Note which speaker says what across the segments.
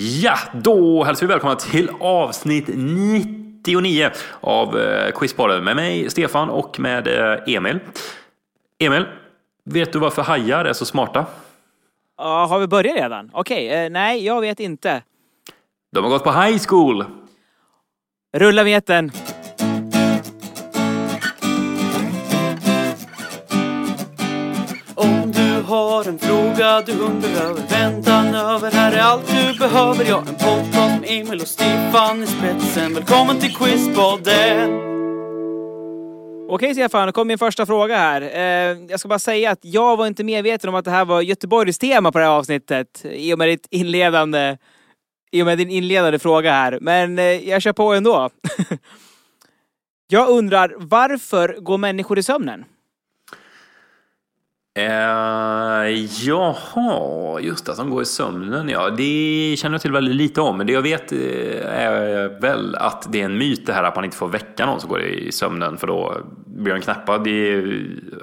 Speaker 1: Ja, då hälsar vi välkomna till avsnitt 99 av eh, Quizpodden med mig, Stefan, och med eh, Emil. Emil, vet du varför hajar är så smarta?
Speaker 2: Ja, har vi börjat redan? Okej, eh, nej, jag vet inte.
Speaker 1: De har gått på high school.
Speaker 2: Rulla veten.
Speaker 3: Har en fråga du undrar över Väntan över, här är allt du behöver Jag en podcast med Emil och Stefan i spetsen Välkommen till Quizpodden!
Speaker 2: Okej Stefan, då kommer min första fråga här. Eh, jag ska bara säga att jag var inte medveten om att det här var Göteborgs tema på det här avsnittet i och med ditt inledande i och med din inledande fråga här. Men eh, jag kör på ändå. jag undrar, varför går människor i sömnen?
Speaker 1: Eh, jaha, just det, som går i sömnen. Ja, det känner jag till väldigt lite om. Men det jag vet eh, är väl att det är en myt det här att man inte får väcka någon som går i sömnen för då blir de knäppa. Det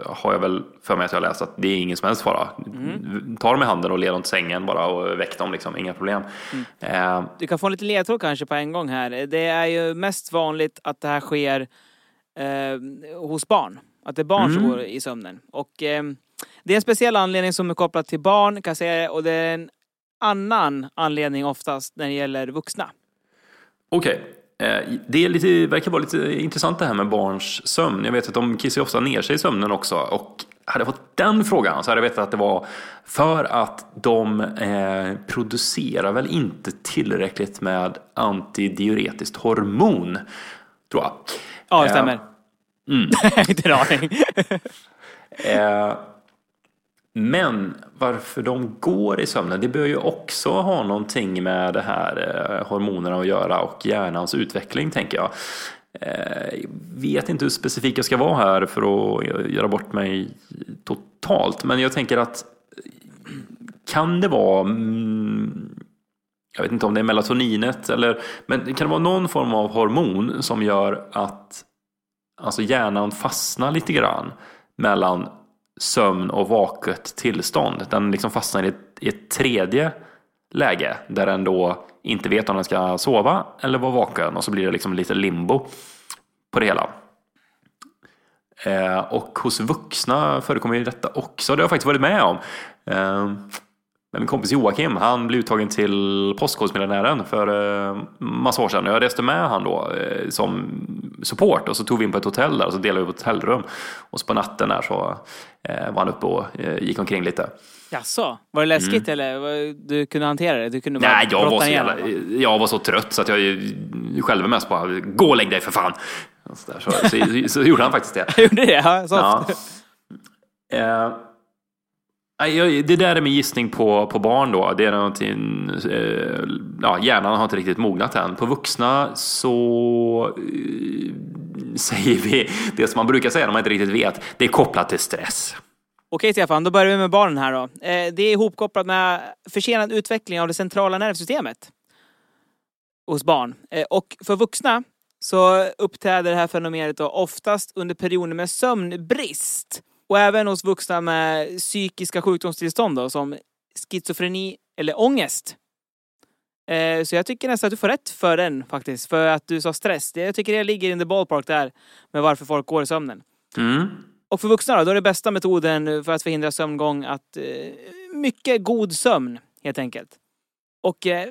Speaker 1: har jag väl för mig att jag har läst att det är ingen som helst fara. Mm. Ta dem i handen och led dem till sängen bara och väck dem liksom, inga problem. Mm.
Speaker 2: Eh, du kan få en liten ledtråd kanske på en gång här. Det är ju mest vanligt att det här sker eh, hos barn. Att det är barn mm. som går i sömnen. Och eh, det är en speciell anledning som är kopplad till barn kan jag säga och det är en annan anledning oftast när det gäller vuxna.
Speaker 1: Okej. Okay. Eh, det är lite, verkar vara lite intressant det här med barns sömn. Jag vet att de kissar ofta ner sig i sömnen också. Och hade jag fått den frågan så hade jag vetat att det var för att de eh, producerar väl inte tillräckligt med antidiuretiskt hormon. Tror jag.
Speaker 2: Ja, det stämmer. Eh, mm. inte en aning.
Speaker 1: eh, men varför de går i sömnen, det bör ju också ha någonting med det här eh, hormonerna att göra och hjärnans utveckling tänker jag. Jag vet inte hur specifik jag ska vara här för att göra bort mig totalt, men jag tänker att eh, kan det vara mm, jag vet inte om det är melatoninet eller men kan det vara någon form av hormon som gör att alltså hjärnan fastnar lite grann mellan sömn och vaket tillstånd. Den liksom fastnar i ett, i ett tredje läge där den då inte vet om den ska sova eller vara vaken och så blir det liksom lite limbo på det hela. Eh, och hos vuxna förekommer ju detta också. Det har jag faktiskt varit med om. Eh, min kompis Joakim, han blev uttagen till Postkodmiljonären för eh, massa år sedan. Jag reste med han då eh, som support och så tog vi in på ett hotell där och så delade vi på ett hotellrum. Och så på natten där så eh, var han uppe och gick omkring lite.
Speaker 2: Jaså, var det läskigt mm. eller du kunde hantera det? Du kunde bara
Speaker 1: Nej, jag var, så jävla, jag var så trött så att jag själv mest bara, gå och lägg dig för fan. Så, där, så, så, så, gjorde han faktiskt det.
Speaker 2: gjorde det? Ja, så. ja.
Speaker 1: Eh, det där är min gissning på, på barn då. Det är någonting, eh, ja, hjärnan har inte riktigt mognat än. På vuxna så eh, säger vi det som man brukar säga när man inte riktigt vet. Det är kopplat till stress.
Speaker 2: Okej Stefan, då börjar vi med barnen här då. Eh, det är ihopkopplat med försenad utveckling av det centrala nervsystemet hos barn. Och för vuxna så uppträder det här fenomenet då oftast under perioder med sömnbrist. Och även hos vuxna med psykiska sjukdomstillstånd då, som schizofreni eller ångest. Eh, Så jag tycker nästan att du får rätt för den faktiskt, för att du sa stress. Det- Jag tycker det ligger in the ballpark där med varför folk går i sömnen.
Speaker 1: Mm.
Speaker 2: Och för vuxna då, då är det bästa metoden för att förhindra sömngång att eh, mycket god sömn helt enkelt. Och eh,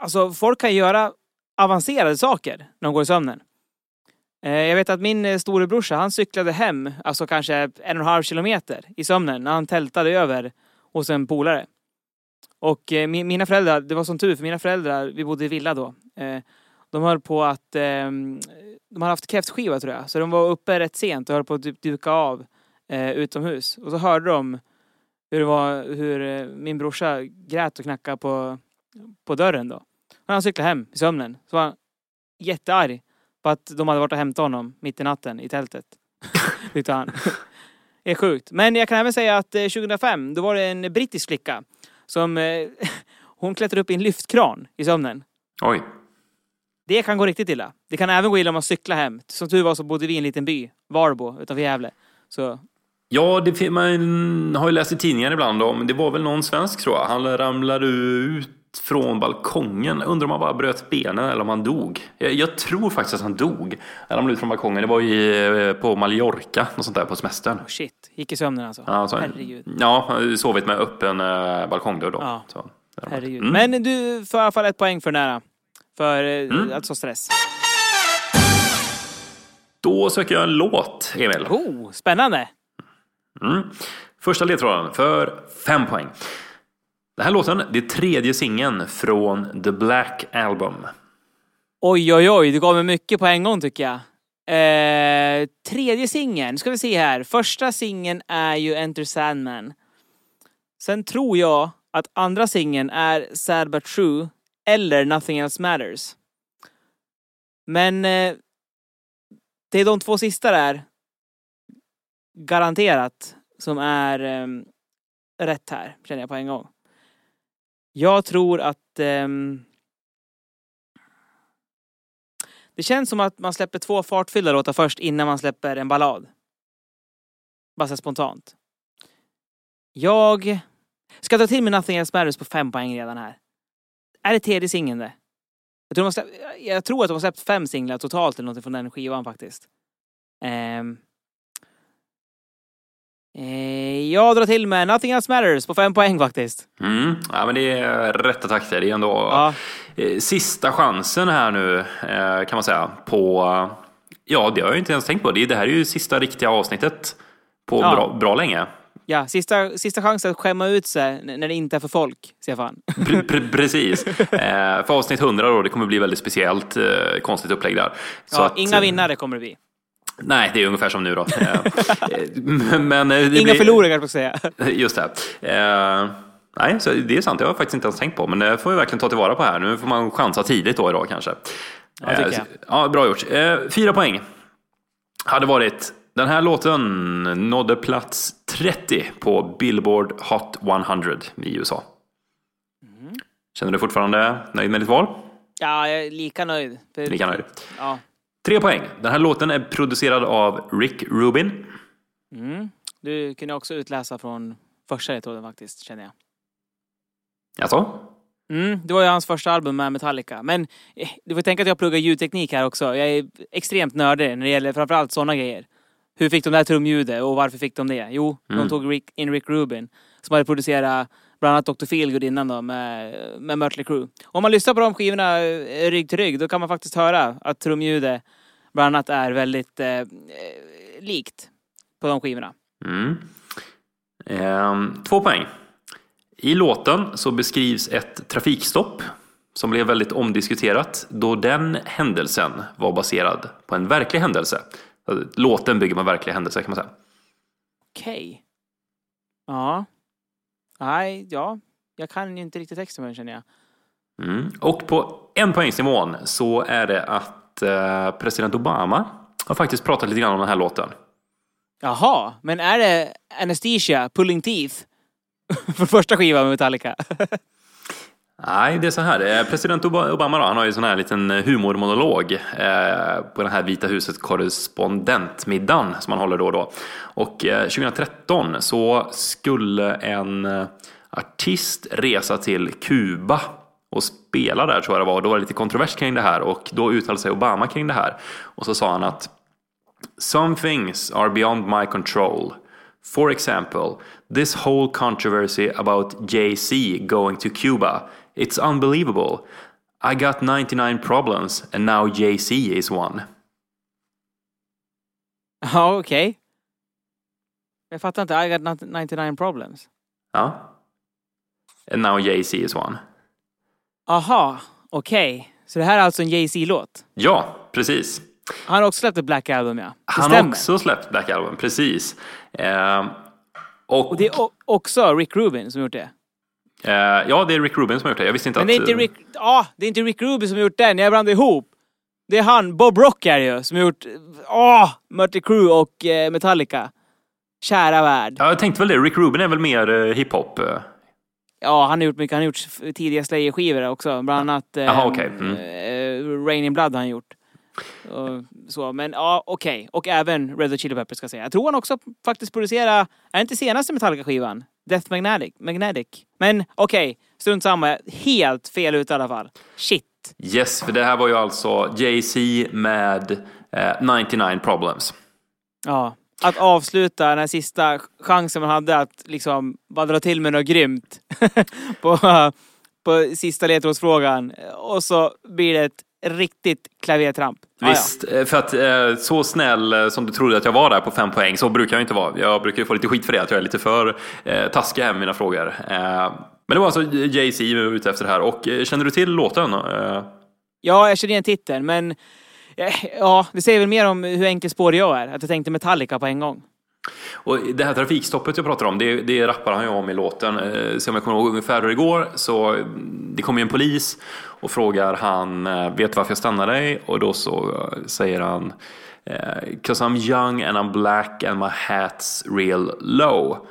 Speaker 2: alltså folk kan göra avancerade saker när de går i sömnen. Eh, jag vet att min eh, storebrorsa, han cyklade hem, alltså kanske en och en halv kilometer i sömnen när han tältade över hos en polare. Och eh, mina föräldrar, det var som tur för mina föräldrar, vi bodde i villa då. De höll på att, ehm, de hade haft kräftskiva tror jag, så de var uppe rätt sent och höll på att typ duka av utomhus. Och så hörde de hur det var, hur min brorsa grät och knackade på, på dörren då. Och han cyklade hem i sömnen. Så var han jättearg på att de hade varit och hämtat honom mitt i natten i tältet. Tyckte han. Det är sjukt. Men jag kan även säga att eh, 2005, då var det en brittisk flicka som eh, hon klättrade upp i en lyftkran i sömnen.
Speaker 1: Oj.
Speaker 2: Det kan gå riktigt illa. Det kan även gå illa om man cyklar hem. Som tur var så bodde vi i en liten by, Varbo, utanför Gävle. Så
Speaker 1: Ja, det, man har ju läst i tidningen ibland om, det var väl någon svensk tror jag, han ramlade ut från balkongen. Undrar om han bara bröt benen eller om han dog. Jag, jag tror faktiskt att han dog. Han ramlade ut från balkongen, det var i, eh, på Mallorca, något sånt där på semestern.
Speaker 2: shit, gick i sömnen alltså.
Speaker 1: Ja, så,
Speaker 2: Herregud.
Speaker 1: Ja, sovit med öppen eh, balkongdörr då.
Speaker 2: Ja.
Speaker 1: Så.
Speaker 2: Herregud.
Speaker 1: Mm.
Speaker 2: Men du får i alla fall ett poäng för nära. För eh,
Speaker 1: Mm.
Speaker 2: alltså stress.
Speaker 1: Då söker jag en låt, Emil.
Speaker 2: Oh, spännande!
Speaker 1: Mm. Första ledtråden för fem poäng. Den här låten, det är tredje singeln från The Black Album.
Speaker 2: Oj, oj, oj, du gav mig mycket på en gång tycker jag. Eh, tredje singeln, nu ska vi se här. Första singeln är ju Enter Sandman. Sen tror jag att andra singeln är Sad But True eller Nothing Else Matters. Men eh, det är de två sista där, garanterat, som är eh, rätt här, känner jag på en gång. Jag tror att ehm, det känns som att man släpper två fartfyllda låtar först innan man släpper en ballad. Bara spontant. Jag ska ta till mig Nothing Else Matters på fem poäng redan här. Är det tredje singeln det? Jag tror, de släppt, jag tror att de har släppt fem singlar totalt eller någonting från den skivan faktiskt. Um, Eh, jag drar till med Nothing Else Matters på fem poäng faktiskt.
Speaker 1: Mm. Ja, men det är rätta takter. Det är ändå
Speaker 2: Ja.
Speaker 1: eh, sista chansen här nu, eh, kan man säga, på... Ja, det har jag inte ens tänkt på. Det här är ju sista riktiga avsnittet på
Speaker 2: Ja.
Speaker 1: bra, bra länge.
Speaker 2: Ja, sista, sista chansen att skämma ut sig när det inte är för folk, Stefan.
Speaker 1: Pre- pre- precis. Eh, för avsnitt 100 då, det kommer bli väldigt speciellt, eh, konstigt upplägg där. Så
Speaker 2: Ja,
Speaker 1: att,
Speaker 2: inga vinnare kommer det bli.
Speaker 1: Nej, det är ungefär som nu då. Eh, eh, men, eh, det
Speaker 2: Inga
Speaker 1: blir-
Speaker 2: förlorare kanske säga.
Speaker 1: Just det. Eh, nej, så det är sant. Det har jag faktiskt inte ens tänkt på. Men det får vi verkligen ta tillvara på här. Nu får man chansa tidigt då idag kanske.
Speaker 2: Ja, tycker jag.
Speaker 1: ja, bra gjort. Fyra poäng. Hade varit den här låten nådde plats 30 på Billboard Hot 100 i USA.
Speaker 2: Mm.
Speaker 1: Känner du fortfarande nöjd med ditt val?
Speaker 2: Ja, jag är lika nöjd.
Speaker 1: Lika nöjd.
Speaker 2: Ja.
Speaker 1: Tre poäng. Den här låten är producerad av Rick Rubin.
Speaker 2: Mm. Du kunde också utläsa från första ledtråden faktiskt, känner jag.
Speaker 1: Alltså?
Speaker 2: Mm, det var ju hans första album med Metallica. Men eh, du får tänka att jag pluggar ljudteknik här också. Jag är extremt nördig när det gäller framförallt sådana grejer. Hur fick de det här trumljudet och varför fick de det? Jo,
Speaker 1: Mm.
Speaker 2: de tog Rick, in Rick Rubin som hade producerat bland annat Dr. Feelgood innan då med, med Mötley Crüe. Om man lyssnar på de skivorna eh, rygg till rygg då kan man faktiskt höra att trumljudet bland annat är väldigt eh, eh, likt på de skivorna.
Speaker 1: Mm. Ehm, två poäng. I låten så beskrivs ett trafikstopp som blev väldigt omdiskuterat då den händelsen var baserad på en verklig händelse. Låten bygger på en verklig händelse kan man säga.
Speaker 2: Okej. Ja. Nej, ja. Jag kan ju inte riktigt texten den känner jag.
Speaker 1: Mm. Och på en poängsnivån så är det att eh, president Obama har faktiskt pratat lite grann om den här låten.
Speaker 2: Jaha, men är det Anesthesia, Pulling Teeth? För första skivan med Metallica?
Speaker 1: Nej, det är så här. Eh, President Obama då, han har ju sån här liten humormonolog eh, på den här Vita husets korrespondentmiddagen som han håller då och då. Och eh, 2013 så skulle en artist resa till Kuba och spela där tror jag det var. Då var det lite kontrovers kring det här och då uttalade sig Obama kring det här. Och så sa han att Some things are beyond my control. For example, this whole controversy about Jay-Z going to Cuba. It's unbelievable. I got 99 problems and now Jay-Z is one.
Speaker 2: Ja, okej. Okay. Jag fattar inte. I got 99 problems.
Speaker 1: Ja. And now Jay-Z is one.
Speaker 2: Aha, okej. Okay. Så det här är alltså en Jay-Z-låt?
Speaker 1: Ja, precis.
Speaker 2: Han har också släppt ett Black Album, ja. Det
Speaker 1: Han har också släppt Black Album, precis. Eh,
Speaker 2: och, och, det är också Rick Rubin som gjort det?
Speaker 1: Eh, ja, det är Rick Rubin som har gjort det. Jag visste inte
Speaker 2: Men
Speaker 1: att...
Speaker 2: Men det är inte Rick... Ja, det är inte Rick Rubin som har gjort den. Jag blandar ihop. Det är han, Bob Rock är det ju, som har gjort... Åh! Oh, Mötley Crüe och eh, Metallica. Kära värld.
Speaker 1: Ja, jag tänkte väl det. Rick Rubin är väl mer eh, hiphop?
Speaker 2: Ja, han har gjort mycket. Han har gjort tidiga Slayer-skivor också. Bland annat eh,
Speaker 1: Aha, okay. mm.
Speaker 2: eh, Rain in Blood har han gjort. Och så, men ja, okej. Okay. Och även Red Hot Chili Peppers ska jag säga. Jag tror han också faktiskt producerar, är det inte senaste Metallica-skivan? Death Magnetic. Magnetic. Men okej, okay, strunt samma. Helt fel ut i alla fall. Shit.
Speaker 1: Yes, för det här var ju alltså Jay-Z med eh, 99 Problems.
Speaker 2: Ja, att avsluta den här sista chansen man hade att liksom bara dra till med något grymt på, på sista ledtrådsfrågan. Och så blir det ett riktigt klavertramp.
Speaker 1: Visst, ah, ja. för att eh, så snäll eh, som du trodde att jag var där på fem poäng, så brukar jag inte vara. Jag brukar få lite skit för det, att jag är lite för eh, taskig här med mina frågor. Eh, men det var alltså Jay-Z vi var ute efter här. Och eh, känner du till låten? Eh?
Speaker 2: Ja, jag känner igen titeln, men Eh, ja, det säger väl mer om hur enkelspårig jag är. Att jag tänkte Metallica på en gång.
Speaker 1: Och det här trafikstoppet jag pratar om, det, det rappar han ju om i låten. Eh, så om jag kommer ihåg ungefär hur det går, så mm, det kommer ju en polis och frågar han, eh, vet du varför jag stannar dig? Och då så säger han, Cause I'm young and I'm black and my hat's real low.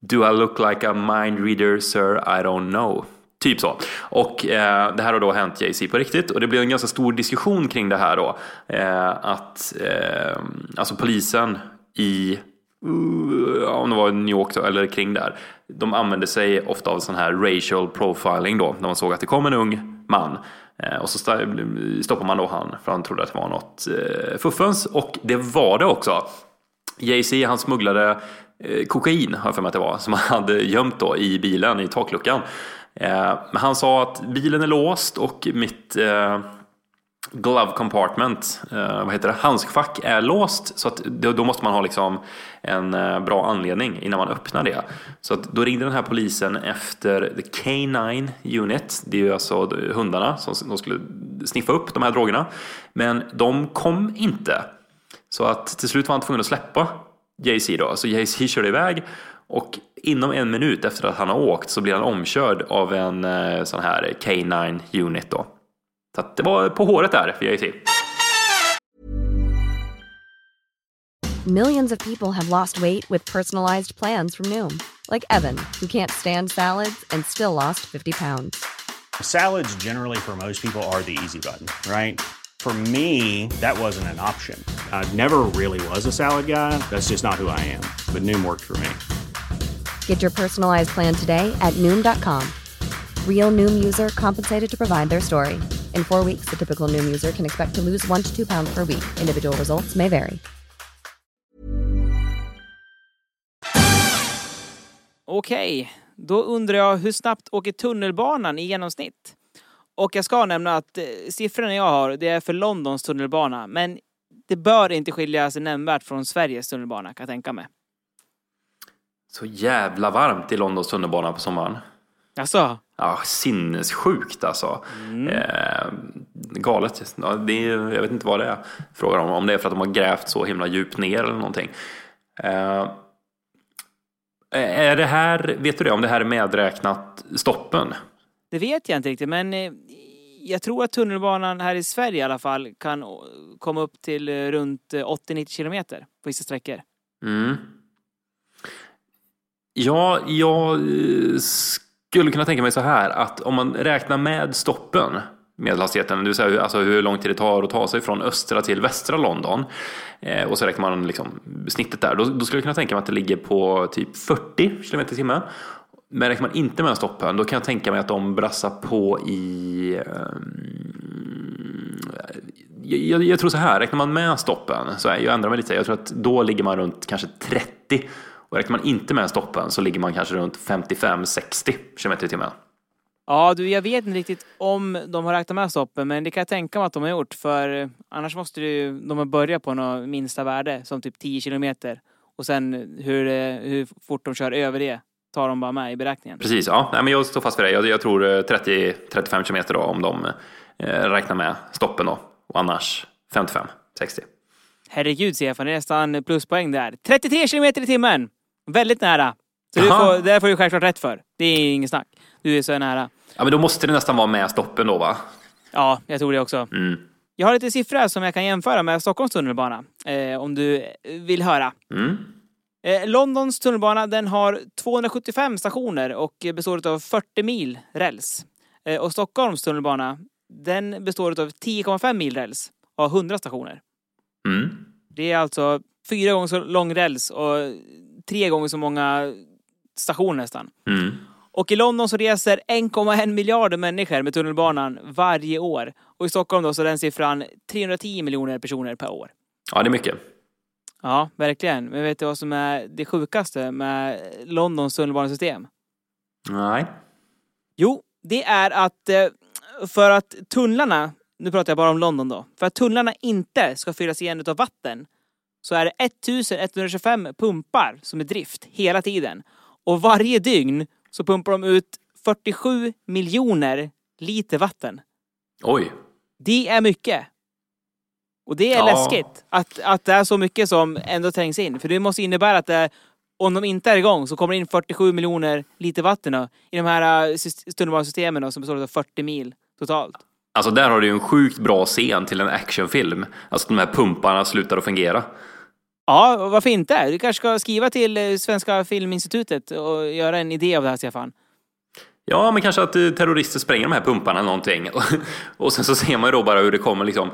Speaker 1: Do I look like a mind reader sir? I don't know. Typ så. Och eh, det här har då hänt Jay-Z på riktigt och det blev en ganska stor diskussion kring det här då. Eh, att eh, alltså polisen i eh, om det var New York då, eller kring där. De använde sig ofta av sån här racial profiling då, när man såg att det kom en ung man. Eh, och så stoppade man då han, för han trodde att det var något eh, fuffens. Och det var det också. Jay-Z han smugglade eh, kokain, har jag för mig att det var, som han hade gömt då i bilen, i takluckan. Eh, men han sa att bilen är låst och mitt eh, glove compartment, eh, vad heter det, handskfack är låst så att då måste man ha liksom en eh, bra anledning innan man öppnar det. Så att då ringde den här polisen efter the K9 unit, det är ju alltså hundarna som de skulle sniffa upp de här drogerna. Men de kom inte. Så att till slut var han tvungen att släppa Jay-Z då, så Jay-Z körde iväg och inom en minut efter att han har åkt så blir han omkörd av en eh, sån här K9 unit då. Så det var på håret där för Jay-Z.
Speaker 4: Millions of people have lost weight with personalized plans from Noom. Like Evan, who can't stand salads and still lost 50 pounds.
Speaker 5: Salads generally for most people are the easy button, right? For me, that wasn't an option. I never really was a salad guy. That's just not who I am. But Noom worked for me.
Speaker 4: Get your personalized plan today at Noom.com. Real Noom user compensated to provide their story. In four weeks, the typical Noom user can expect to lose one to two pounds per week. Individual results may vary.
Speaker 2: Okej, okay. då undrar jag hur snabbt åker tunnelbanan i genomsnitt? Och jag ska nämna att eh, siffrorna jag har, det är för Londons tunnelbana. Men det bör inte skilja sig nämnvärt från Sveriges tunnelbana, kan jag tänka mig.
Speaker 1: Så jävla varmt i Londons tunnelbana på sommaren.
Speaker 2: Alltså?
Speaker 1: Ja, sinnessjukt alltså. Mm. Eh, galet. Ja, det är, jag vet inte vad det är frågan om. Om det är för att de har grävt så himla djupt ner eller någonting. Eh, är det här, vet du det, om det här är medräknat stoppen?
Speaker 2: Det vet jag inte riktigt, men eh, jag tror att tunnelbanan här i Sverige i alla fall kan komma upp till eh, runt 80-90 kilometer på vissa sträckor.
Speaker 1: Mm. Ja, jag eh, skulle kunna tänka mig så här att om man räknar med stoppen medelhastigheten, det vill säga alltså hur lång tid det tar att ta sig från östra till västra London eh, och så räknar man liksom snittet där, då, då skulle jag kunna tänka mig att det ligger på typ 40 km i timmen. Men räknar man inte med stoppen, då kan jag tänka mig att de brassar på i... Um, jag, jag, tror så här, räknar man med stoppen, så jag ändrar mig lite, jag tror att då ligger man runt kanske 30 och räknar man inte med stoppen så ligger man kanske runt 55-60 km i timmen.
Speaker 2: Ja, du, jag vet inte riktigt om de har räknat med stoppen, men det kan jag tänka mig att de har gjort. För annars måste ju de börja på något minsta värde, som typ 10 kilometer. Och sen hur, hur fort de kör över det tar de bara med i beräkningen.
Speaker 1: Precis, ja. Nej, men jag står fast vid det. Jag, jag tror 30-35 kilometer då, om de eh, räknar med stoppen då. Och annars 55-60.
Speaker 2: Herregud Stefan, det är nästan pluspoäng där. 33 kilometer i timmen! Väldigt nära. Så du får, det får du självklart rätt för. Det är inget snack. Du är så nära.
Speaker 1: Ja, men då måste det nästan vara med stoppen då va?
Speaker 2: Ja, jag tror det också.
Speaker 1: Mm.
Speaker 2: Jag har lite siffror som jag kan jämföra med Stockholms tunnelbana. Eh, om du vill höra.
Speaker 1: Mm.
Speaker 2: Eh, Londons tunnelbana den har 275 stationer och består av 40 mil räls. Eh, och Stockholms tunnelbana den består av 10,5 mil räls och har 100 stationer.
Speaker 1: Mm.
Speaker 2: Det är alltså fyra gånger så lång räls och tre gånger så många stationer nästan.
Speaker 1: Mm.
Speaker 2: Och i London så reser 1,1 miljarder människor med tunnelbanan varje år. Och i Stockholm då så är den siffran 310 miljoner personer per år.
Speaker 1: Ja, det är mycket.
Speaker 2: Ja, verkligen. Men vet du vad som är det sjukaste med Londons tunnelbanesystem?
Speaker 1: Nej.
Speaker 2: Jo, det är att eh, för att tunnlarna, nu pratar jag bara om London då, för att tunnlarna inte ska fyllas igen av vatten så är det 1125 pumpar som är drift hela tiden. Och varje dygn så pumpar de ut 47 miljoner liter vatten.
Speaker 1: Oj.
Speaker 2: Det är mycket. Och det är
Speaker 1: Ja.
Speaker 2: läskigt att, att det är så mycket som ändå trängs in. För det måste innebära att det, om de inte är igång så kommer det in 47 miljoner liter vatten då, i de här syst- tunnelbanesystemen då, som består av 40 mil totalt.
Speaker 1: Alltså där har du ju en sjukt bra scen till en actionfilm. Alltså de här pumparna slutar att fungera.
Speaker 2: Ja, varför inte? Du kanske ska skriva till eh, Svenska Filminstitutet och göra en idé av det här, Stefan.
Speaker 1: Ja, men kanske att eh, terrorister spränger de här pumparna eller någonting. Och sen så ser man ju då bara hur det kommer liksom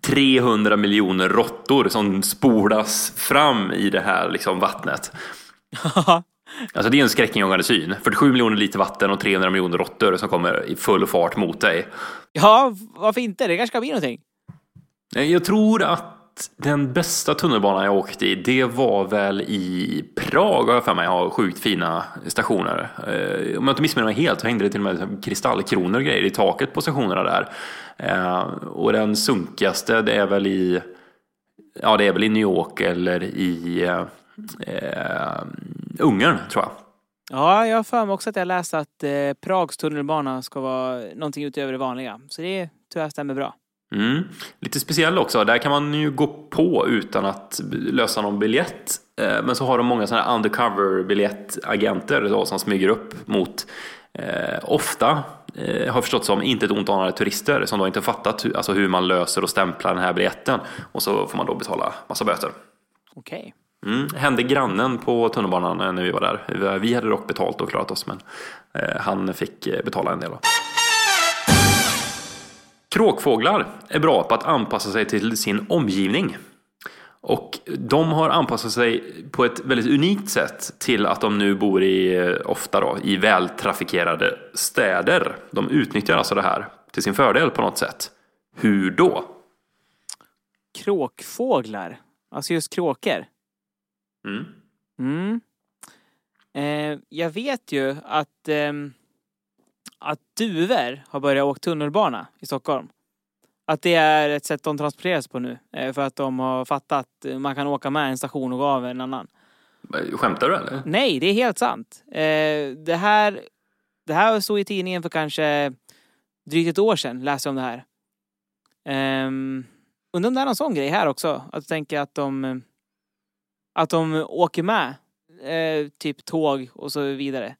Speaker 1: 300 miljoner råttor som spolas fram i det här liksom vattnet. Alltså det är en skräckinjagande syn. 47 miljoner liter vatten och 300 miljoner råttor som kommer i full fart mot dig.
Speaker 2: ja, varför inte? Det kanske ska bli någonting.
Speaker 1: Eh, Jag tror att den bästa tunnelbanan jag åkte i, det var väl i Prag har jag för mig. har sjukt fina stationer. Eh, om jag inte missminner mig helt så hängde det till och med liksom kristallkronor och grejer i taket på stationerna där. Eh, och den sunkigaste, det är väl i, ja det är väl i New York eller i eh, Ungern tror jag.
Speaker 2: Ja, jag har för mig också att jag läste att eh, Prags tunnelbana ska vara någonting utöver det vanliga. Så det tror jag stämmer bra.
Speaker 1: Mm. Lite speciell också, där kan man ju gå på utan att lösa någon biljett. Eh, Men så har de många sådana här undercover biljettagenter då, som smyger upp mot eh, ofta, eh, har förstått som, inte ett ont anande turister som då inte fattat hur, alltså hur man löser och stämplar den här biljetten. Och så får man då betala massa böter.
Speaker 2: Okej.
Speaker 1: Mm. Hände grannen på tunnelbanan när vi var där. Vi hade dock betalt och klarat oss men eh, han fick eh, betala en del. Då. Kråkfåglar är bra på att anpassa sig till sin omgivning. Och de har anpassat sig på ett väldigt unikt sätt till att de nu bor i, eh, ofta då, i vältrafikerade städer. De utnyttjar alltså det här till sin fördel på något sätt. Hur då?
Speaker 2: Kråkfåglar. Alltså just kråkor.
Speaker 1: Mm.
Speaker 2: Mm. Eh, jag vet ju att, ehm, att duvor har börjat åka tunnelbana i Stockholm. Att det är ett sätt de transporteras på nu. Eh, för att de har fattat att man kan åka med en station och gå av en annan.
Speaker 1: Skämtar du eller?
Speaker 2: Nej, det är helt sant. Eh, det, här, det här stod i tidningen för kanske drygt ett år sedan, läste jag om det här. Um, undrar om det är någon sån grej här också? Att tänka att de, att de åker med eh, typ tåg och så vidare.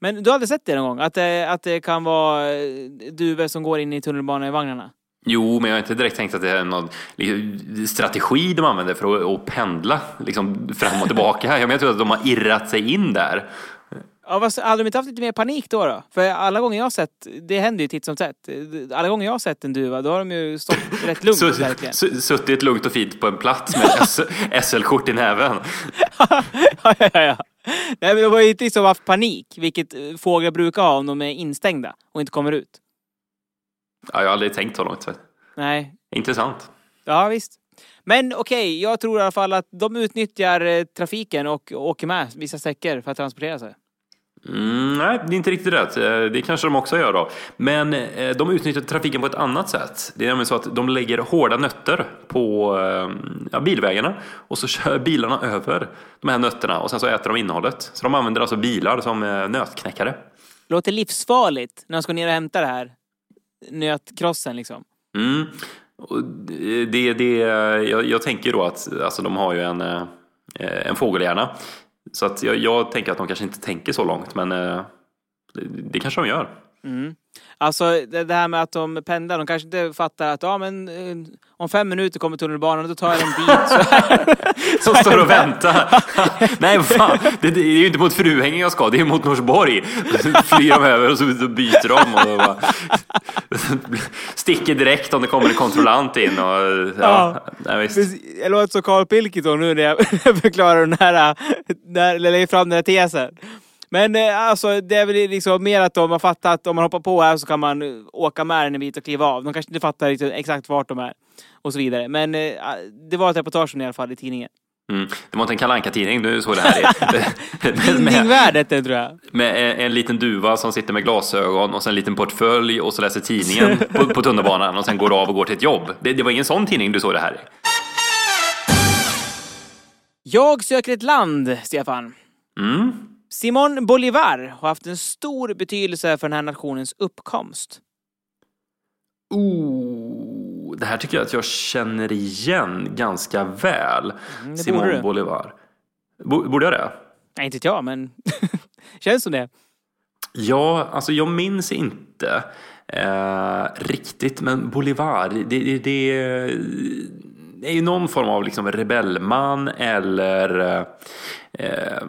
Speaker 2: Men du har aldrig sett det någon gång? Att det, att det kan vara eh, duvor som går in i tunnelbanevagnarna?
Speaker 1: Jo, men jag har inte direkt tänkt att det är någon liksom, strategi de använder för att, att pendla liksom, fram och tillbaka. Jag tror att de har irrat sig in där.
Speaker 2: Ja, vad, hade de inte haft lite mer panik då, då? För alla gånger jag har sett, det händer ju titt som tätt. Alla gånger jag har sett en duva, då har de ju stått rätt lugnt
Speaker 1: Så-
Speaker 2: verkligen.
Speaker 1: Suttit lugnt och fint på en plats med SL-kort i näven.
Speaker 2: ja, ja, ja. Nej, men de har ju inte liksom haft panik, vilket fåglar brukar ha om de är instängda och inte kommer ut.
Speaker 1: Ja, jag har aldrig tänkt så långt.
Speaker 2: Nej,
Speaker 1: Intressant.
Speaker 2: ja visst. Men okej, jag tror i alla fall att de utnyttjar eh, trafiken och åker med vissa sträckor för att transportera sig.
Speaker 1: Mm, nej, det är inte riktigt rätt. Eh, Det kanske de också gör då. Men eh, de utnyttjar trafiken på ett annat sätt. Det är nämligen så att de lägger hårda nötter på eh, ja, bilvägarna och så kör bilarna över de här nötterna och sen så äter de innehållet. Så de använder alltså bilar som nötknäckare.
Speaker 2: Låter livsfarligt när de ska ner och hämta det här nötkrossen liksom.
Speaker 1: Mm. Det, det, jag, jag tänker då att alltså, de har ju en, en fågelhjärna. Så att jag, jag tänker att de kanske inte tänker så långt, men eh, det, det kanske de gör.
Speaker 2: Mm. Alltså det, det här med att de pendlar, de kanske inte fattar att ja men eh, om fem minuter kommer tunnelbanan och då tar jag en bit. Så
Speaker 1: Som står och väntar. Nej, fan. Det, det är ju inte mot Fruhängen jag ska, det är mot Norsborg. Flyr de över och så, byter de. Och bara, sticker direkt om det kommer en kontrollant in. Och, ja,
Speaker 2: Ja.
Speaker 1: Nej, visst.
Speaker 2: Jag låter som Carl Pilkington nu när jag förklarar den här, när, eller lägger fram den här tesen. Men eh, alltså det är väl liksom mer att de har fattat att om man hoppar på här så kan man eh, åka med den en bit och kliva av. De kanske inte fattar liksom exakt vart de är och så vidare. Men eh, det var ett reportage i alla fall i tidningen.
Speaker 1: Mm. Det var inte en kalanka tidning du såg det här i. med,
Speaker 2: Dingvärdet det tror jag.
Speaker 1: med en, en liten duva som sitter med glasögon och sen en liten portfölj och så läser tidningen på, på tunnelbanan och sen går av och går till ett jobb. Det, det var ingen sån tidning du såg det här i.
Speaker 2: Jag söker ett land, Stefan.
Speaker 1: Mm.
Speaker 2: Simon Bolivar har haft en stor betydelse för den här nationens uppkomst.
Speaker 1: Oh, det här tycker jag att jag känner igen ganska väl.
Speaker 2: Mm, du.
Speaker 1: Bolivar. Bo- Borde jag det?
Speaker 2: Nej, inte jag, men känns som det.
Speaker 1: Ja, alltså jag minns inte eh, riktigt, men Bolivar, det, det, det, det är ju någon form av liksom rebellman eller eh,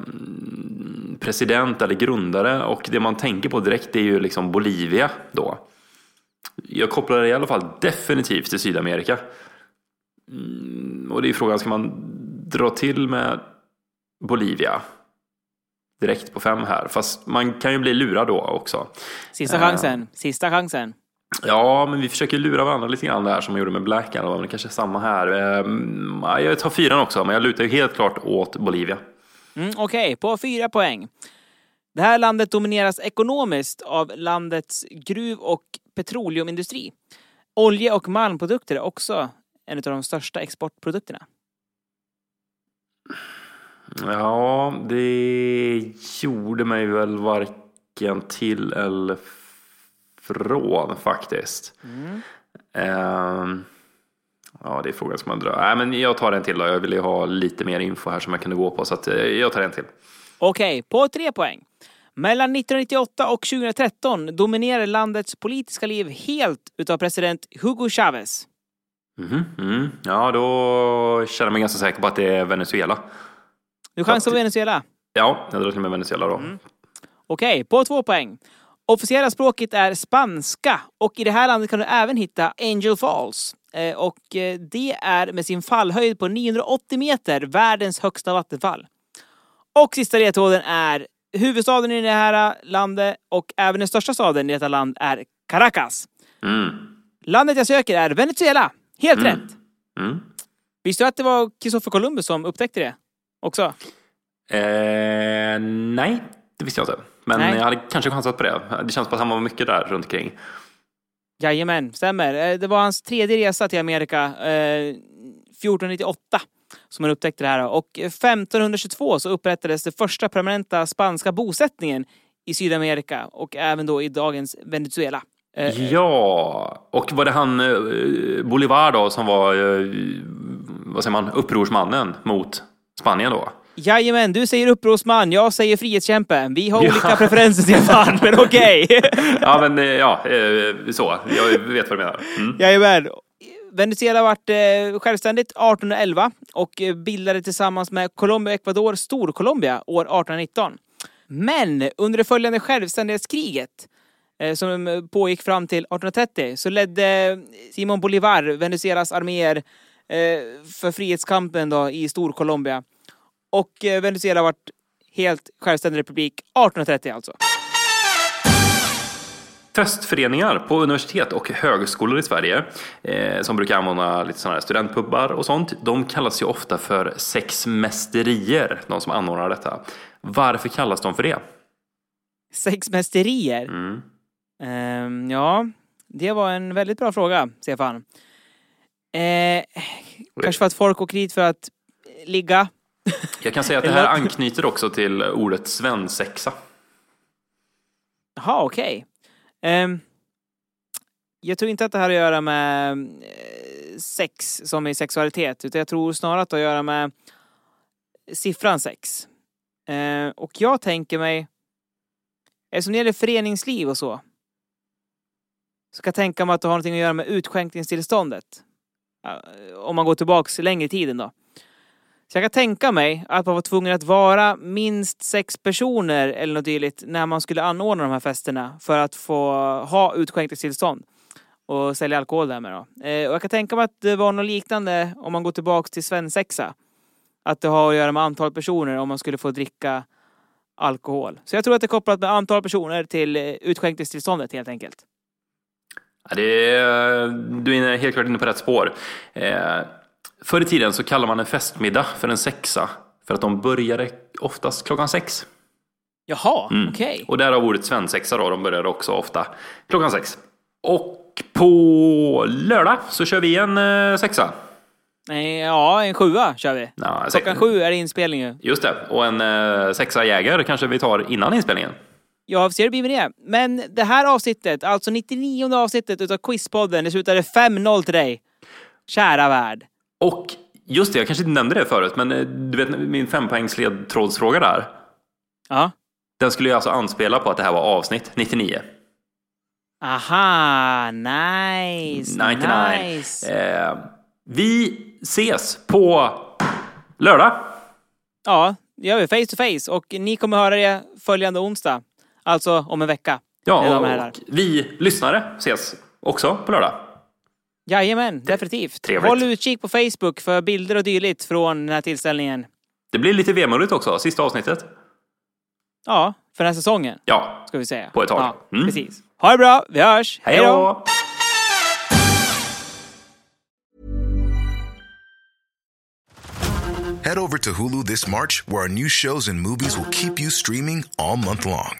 Speaker 1: president eller grundare och det man tänker på direkt är ju liksom Bolivia då. Jag kopplar det i alla fall definitivt till Sydamerika. Mm, och det är frågan, ska man dra till med Bolivia? Direkt på fem här, fast man kan ju bli lurad då också.
Speaker 2: Sista
Speaker 1: Eh.
Speaker 2: chansen. Sista chansen.
Speaker 1: Ja, men vi försöker lura varandra lite grann där som jag gjorde med Black men Det kanske är samma här. Ehm, ja, Jag tar fyran också, men jag lutar ju helt klart åt Bolivia.
Speaker 2: Mm, Okej, på fyra poäng. Det här landet domineras ekonomiskt av landets gruv och petroleumindustri. Olje och malmprodukter är också en av de största exportprodukterna.
Speaker 1: Ja, det gjorde mig väl varken till eller från faktiskt. Ehm, ja, det är frågan som man drar. Nej, men jag tar en till då. Jag vill ju ha lite mer info här som jag kunde gå på, så att, eh, jag tar en till.
Speaker 2: Okej, på tre poäng. Mellan 1998 och 2013 dominerar landets politiska liv helt utav president Hugo Chavez.
Speaker 1: Mhm, mm. Ja, då känner jag mig ganska säker på att det är Venezuela.
Speaker 2: Du chansar på Venezuela.
Speaker 1: Ja, jag drar till med Venezuela då.
Speaker 2: Okej, på två poäng. Officiella språket är spanska och i det här landet kan du även hitta Angel Falls. Eh, Och eh, det är med sin fallhöjd på 980 meter världens högsta vattenfall. Och sista ledtråden är huvudstaden i det här landet och även den största staden i detta land är Caracas.
Speaker 1: Mm.
Speaker 2: Landet jag söker är Venezuela. Helt rätt!
Speaker 1: Mm.
Speaker 2: Visste du att det var Christopher Columbus som upptäckte det? Också?
Speaker 1: Eh, nej, det visste jag inte. Men
Speaker 2: Nej.
Speaker 1: jag hade kanske chansat på det. Det känns som att han var mycket där runt omkring.
Speaker 2: Jajamän, stämmer. Eh, det var hans tredje resa till Amerika, eh, 1498, som han upptäckte det här. Och 1522 så upprättades den första permanenta spanska bosättningen i Sydamerika och även då i dagens Venezuela. Eh, eh,
Speaker 1: Ja, och var det han eh, Bolivar då som var, eh, vad säger man, upprorsmannen mot Spanien då?
Speaker 2: Jajamän, du säger upprorsman, jag säger frihetskämpe. Vi har
Speaker 1: Ja.
Speaker 2: olika preferenser Stefan, men okej.
Speaker 1: Ja, men eh, ja, eh, så. Jag vet vad du menar. Mm.
Speaker 2: Jajamän. Venezuela vart eh, självständigt 1811 och eh, bildade tillsammans med Colombia och Ecuador Storcolombia år 1819. Men under det följande självständighetskriget som pågick fram till 1830 så ledde Simon Bolivar Venezuelas arméer för frihetskampen då i Storcolombia. Och eh, Venezuela vart helt självständig republik 1830 alltså.
Speaker 1: Festföreningar på universitet och högskolor i Sverige eh, som brukar anordna lite sådana här studentpubbar och sånt. De kallas ju ofta för sexmästerier, de som anordnar detta. Varför kallas de för det?
Speaker 2: Sexmästerier?
Speaker 1: Mm.
Speaker 2: Ehm, ja, det var en väldigt bra fråga, Stefan. Eh, kanske för att folk åker hit för att eh, ligga.
Speaker 1: Jag kan säga att det här anknyter också till ordet svensexa.
Speaker 2: Jaha, okej. Ehm, jag tror inte att det här har att göra med eh, sex som i sexualitet, utan jag tror snarare att det har att göra med siffran sex. Ehm, och jag tänker mig, eftersom det gäller föreningsliv och så, så kan jag tänka mig att det har någonting att göra med utskänkningstillståndet. Eh, Om man går tillbaks längre i tiden då. Så jag kan tänka mig att man var tvungen att vara minst sex personer eller något dylikt när man skulle anordna de här festerna för att få ha utskänkningstillstånd och sälja alkohol därmed då. Eh, och jag kan tänka mig att det var något liknande om man går tillbaks till svensexa. Att det har att göra med antal personer om man skulle få dricka alkohol. Så jag tror att det är kopplat med antal personer till eh, utskänkningstillståndet helt enkelt.
Speaker 1: Ja, det är, eh, du är helt klart inne på rätt spår. Eh, Förr i tiden så kallar man en festmiddag för en sexa för att de började oftast klockan sex.
Speaker 2: Jaha,
Speaker 1: Mm.
Speaker 2: okej.
Speaker 1: Och därav ordet svensexa då, de började också ofta klockan sex. Och på lördag så kör vi en eh, sexa.
Speaker 2: Nej, Ja, en sjua kör vi.
Speaker 1: Ja,
Speaker 2: Klockan sju är det inspelning ju.
Speaker 1: Just det, och en eh, sexa jäger kanske vi tar innan inspelningen.
Speaker 2: Ja, vi ser det blir med det. Men det här avsnittet, alltså 99 avsnittet utav Quizpodden, det slutade 5-0 till dig. Kära värld.
Speaker 1: Och just det, jag kanske inte nämnde det förut, men eh, du vet min fempoängs ledtrådsfråga där.
Speaker 2: Ja.
Speaker 1: Den skulle ju alltså anspela på att det här var avsnitt 99.
Speaker 2: Aha, nice.
Speaker 1: 99.
Speaker 2: Nice.
Speaker 1: Eh, vi ses på lördag.
Speaker 2: Ja, det gör vi. Face to face. Och ni kommer höra det följande onsdag. Alltså om en vecka.
Speaker 1: Ja, och vi lyssnare ses också på lördag.
Speaker 2: Jajamän, definitivt.
Speaker 1: Trevligt.
Speaker 2: Håll utkik på Facebook för bilder och dylikt från den här tillställningen.
Speaker 1: Det blir lite vemodigt också, sista avsnittet.
Speaker 2: Ja, för den här säsongen,
Speaker 1: Ja,
Speaker 2: ska vi säga.
Speaker 1: På ett tag.
Speaker 2: Ja,
Speaker 1: Mm.
Speaker 2: precis. Ha det bra, vi hörs.
Speaker 1: hej då!
Speaker 6: Head over to Hulu this March, where our new shows and movies will keep you streaming all month long.